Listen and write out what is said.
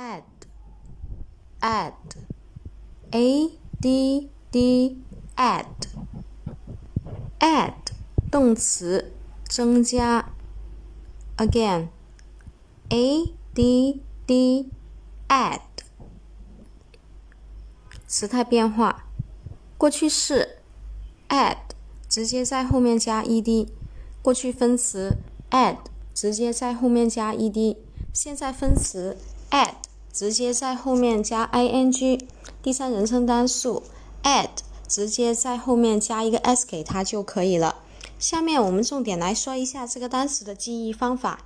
add add a d d add add 动词增加 again a d d add 时态变化过去式 add 直接在后面加 ed 过去分词 add 直接在后面加 ed 现在分词 add 直接在后面加 ing，第三人称单数 add 直接在后面加一个 s 给它就可以了。下面我们重点来说一下这个单词的记忆方法。